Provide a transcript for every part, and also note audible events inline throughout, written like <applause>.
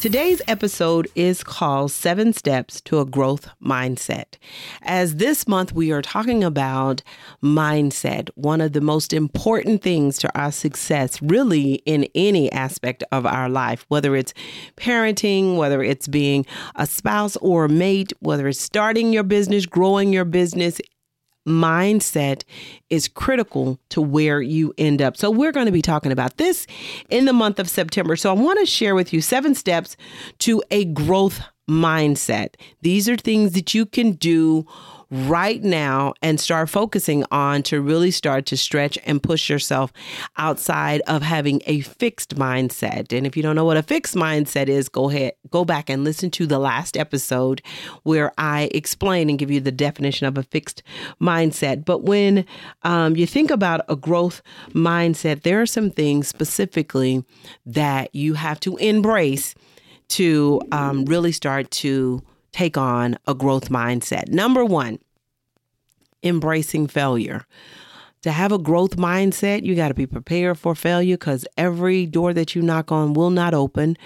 Today's episode is called Seven Steps to a Growth Mindset. As this month we are talking about mindset, one of the most important things to our success, really in any aspect of our life, whether it's parenting, whether it's being a spouse or a mate, whether it's starting your business, growing your business, mindset is critical to where you end up. So, we're going to be talking about this in the month of September. So, I want to share with you seven steps to a growth mindset. These are things that you can do right now and start focusing on to really start to stretch and push yourself outside of having a fixed mindset. And if you don't know what a fixed mindset is, go ahead, go back and listen to the last episode where I explain and give you the definition of a fixed mindset. But when um, you think about a growth mindset, there are some things specifically that you have to embrace to um, really start to take on a growth mindset. Number one, embracing failure. To have a growth mindset, you got to be prepared for failure because every door that you knock on will not open.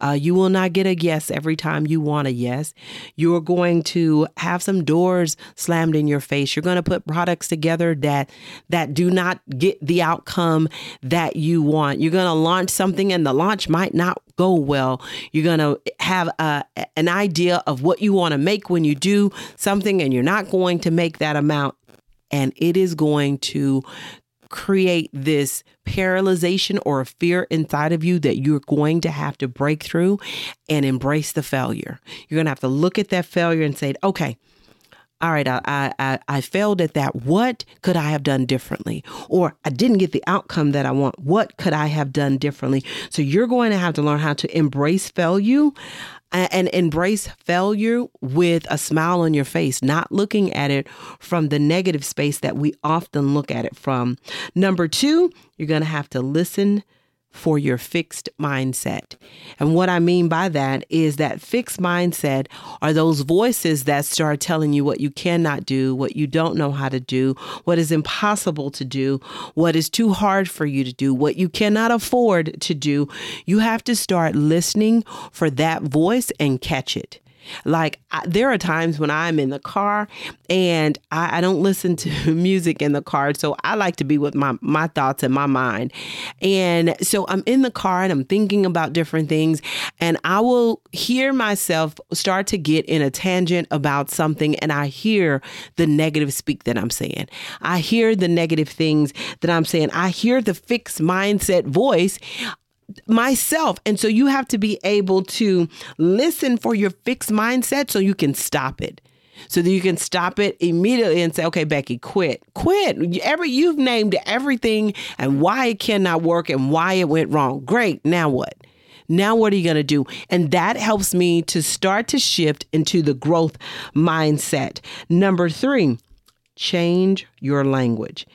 Uh, you will not get a yes every time you want a yes. You're going to have some doors slammed in your face. You're going to put products together that that do not get the outcome that you want. You're going to launch something and the launch might not go well. You're going to have a, an idea of what you want to make when you do something and you're not going to make that amount and it is going to create this paralyzation or a fear inside of you that you're going to have to break through and embrace the failure. You're going to have to look at that failure and say, okay, all right, I, I, I failed at that. What could I have done differently? Or I didn't get the outcome that I want. What could I have done differently? So you're going to have to learn how to embrace failure and embrace failure with a smile on your face, not looking at it from the negative space that we often look at it from. Number two, you're going to have to listen for your fixed mindset. And what I mean by that is that fixed mindset are those voices that start telling you what you cannot do, what you don't know how to do, what is impossible to do, what is too hard for you to do, what you cannot afford to do. You have to start listening for that voice and catch it. Like I, there are times when I'm in the car and I, I, don't listen to <laughs> music in the car, so I like to be with my my thoughts and my mind. And so I'm in the car and I'm thinking about different things, and I will hear myself start to get in a tangent about something, and I hear the negative speak that I'm saying. I hear the negative things that I'm saying. I hear the fixed mindset voice myself. And so you have to be able to listen for your fixed mindset so you can stop it. So that you can stop it immediately and say, okay, Becky, quit. Quit. Every you've named everything and why it cannot work and why it went wrong. Great. Now what? Now, what are you going to do? And that helps me to start to shift into the growth mindset. Number three, change your language.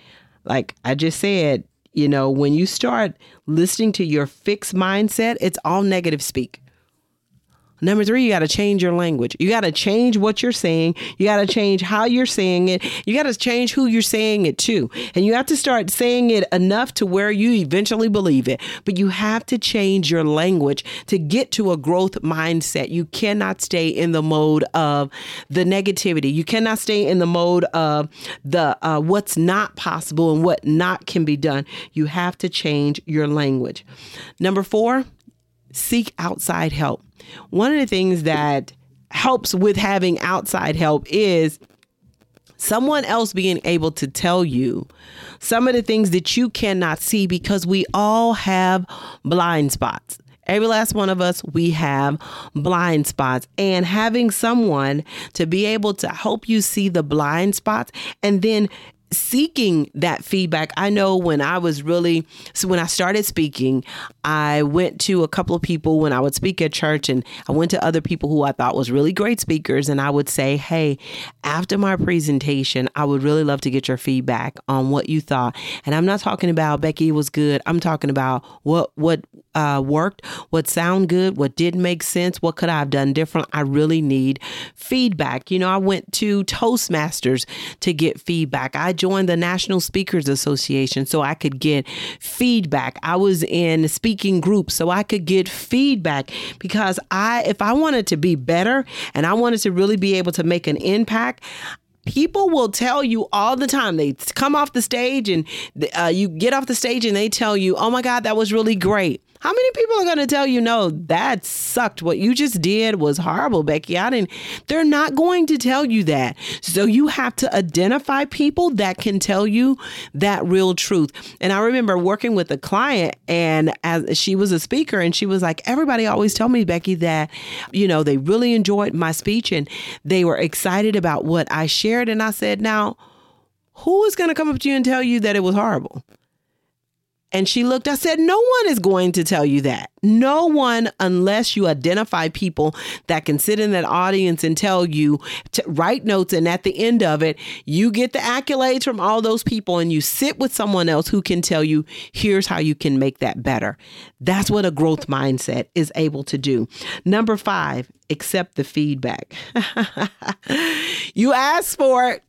Like I just said, you know, when you start listening to your fixed mindset, it's all negative speak. Number three, you got to change your language. You got to change what you're saying. You got to change how you're saying it. You got to change who you're saying it to. And you have to start saying it enough to where you eventually believe it. But you have to change your language to get to a growth mindset. You cannot stay in the mode of the negativity. You cannot stay in the mode of the uh, what's not possible and what not can be done. You have to change your language. Number four, seek outside help. One of the things that helps with having outside help is someone else being able to tell you some of the things that you cannot see because we all have blind spots. Every last one of us, we have blind spots. And having someone to be able to help you see the blind spots and then seeking that feedback. I know when I was really, so when I started speaking, I went to a couple of people when I would speak at church and I went to other people who I thought was really great speakers and I would say, Hey, after my presentation, I would really love to get your feedback on what you thought. And I'm not talking about Becky was good. I'm talking about what, what, uh, worked, what sound good, what didn't make sense, what could I have done different. I really need feedback. You know, I went to Toastmasters to get feedback. I joined the National Speakers Association so I could get feedback. I was in speaking groups so I could get feedback because I if I wanted to be better and I wanted to really be able to make an impact, people will tell you all the time. They come off the stage and uh, you get off the stage and they tell you, "Oh my God, that was really great." How many people are going to tell you, no, that sucked? What you just did was horrible, Becky. I didn't. They're not going to tell you that. So you have to identify people that can tell you that real truth. And I remember working with a client, and as she was a speaker, and she was like, everybody always tell me, Becky, that you know they really enjoyed my speech and they were excited about what I shared. And I said, now, who is going to come up to you and tell you that it was horrible? And she looked, I said, No one is going to tell you that. No one, unless you identify people that can sit in that audience and tell you to write notes. And at the end of it, you get the accolades from all those people and you sit with someone else who can tell you, here's how you can make that better. That's what a growth mindset is able to do. Number five, accept the feedback. <laughs> you ask for it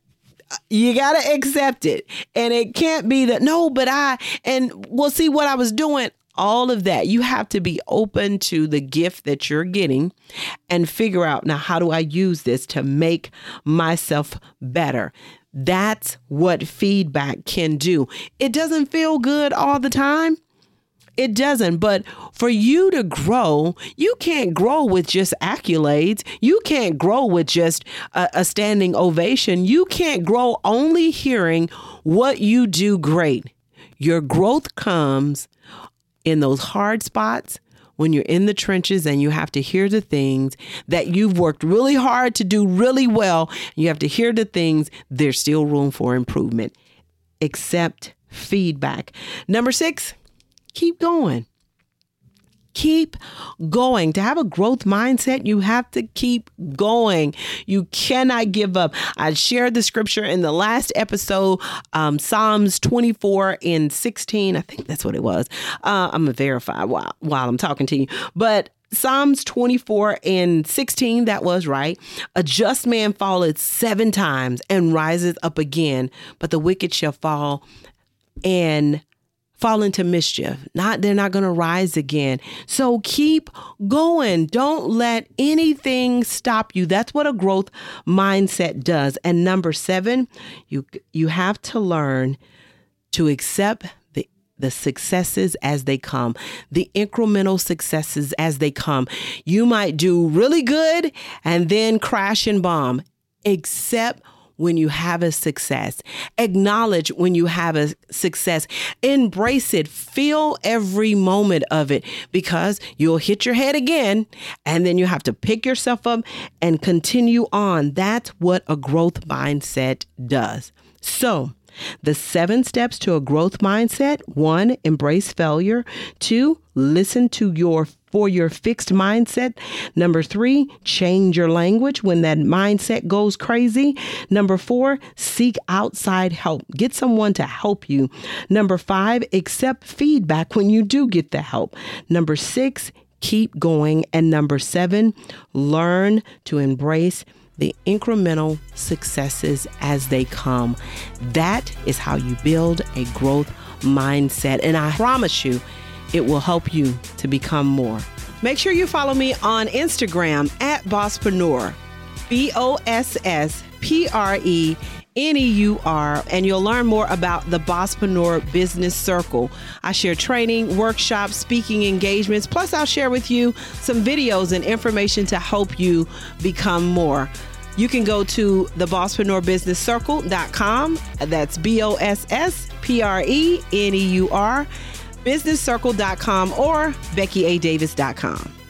you got to accept it. And it can't be that, no, but I, and we'll see what I was doing. All of that. You have to be open to the gift that you're getting and figure out now, how do I use this to make myself better? That's what feedback can do. It doesn't feel good all the time. It doesn't. But for you to grow, you can't grow with just accolades. You can't grow with just a, a, standing ovation. You can't grow only hearing what you do great. Your growth comes in those hard spots when you're in the trenches and you have to hear the things that you've worked really hard to do really well. You have to hear the things, there's still room for improvement. Accept feedback. Number six, keep going. Keep going. To have a growth mindset, you have to keep going. You cannot give up. I shared the scripture in the last episode, um, Psalms 24 and 16. I think that's what it was. Uh, I'm going to verify while, while I'm talking to you. But Psalms 24 and 16, that was right. A just man falleth seven times and rises up again, but the wicked shall fall and fall into mischief. Not they're not going to rise again. So keep going. Don't let anything stop you. That's what a growth mindset does. And number 7, you you have to learn to accept the the successes as they come, the incremental successes as they come. You might do really good and then crash and bomb. Accept when you have a success. Acknowledge when you have a success. Embrace it. Feel every moment of it because you'll hit your head again and then you have to pick yourself up and continue on. That's what a growth mindset does. So, the seven steps to a growth mindset one, embrace failure. Two, listen to your for your fixed mindset. Number three, change your language when that mindset goes crazy. Number four, seek outside help. Get someone to help you. Number five, accept feedback when you do get the help. Number six, keep going. And number seven, learn to embrace the incremental successes as they come. That is how you build a growth mindset. And I promise you, it will help you to become more. Make sure you follow me on Instagram at Bosspreneur, B O S S P R E N E U R, and you'll learn more about the Bosspreneur Business Circle. I share training, workshops, speaking engagements, plus, I'll share with you some videos and information to help you become more. You can go to the Bosspreneur That's B O S S P R E N E U R businesscircle.com or beckyadavis.com.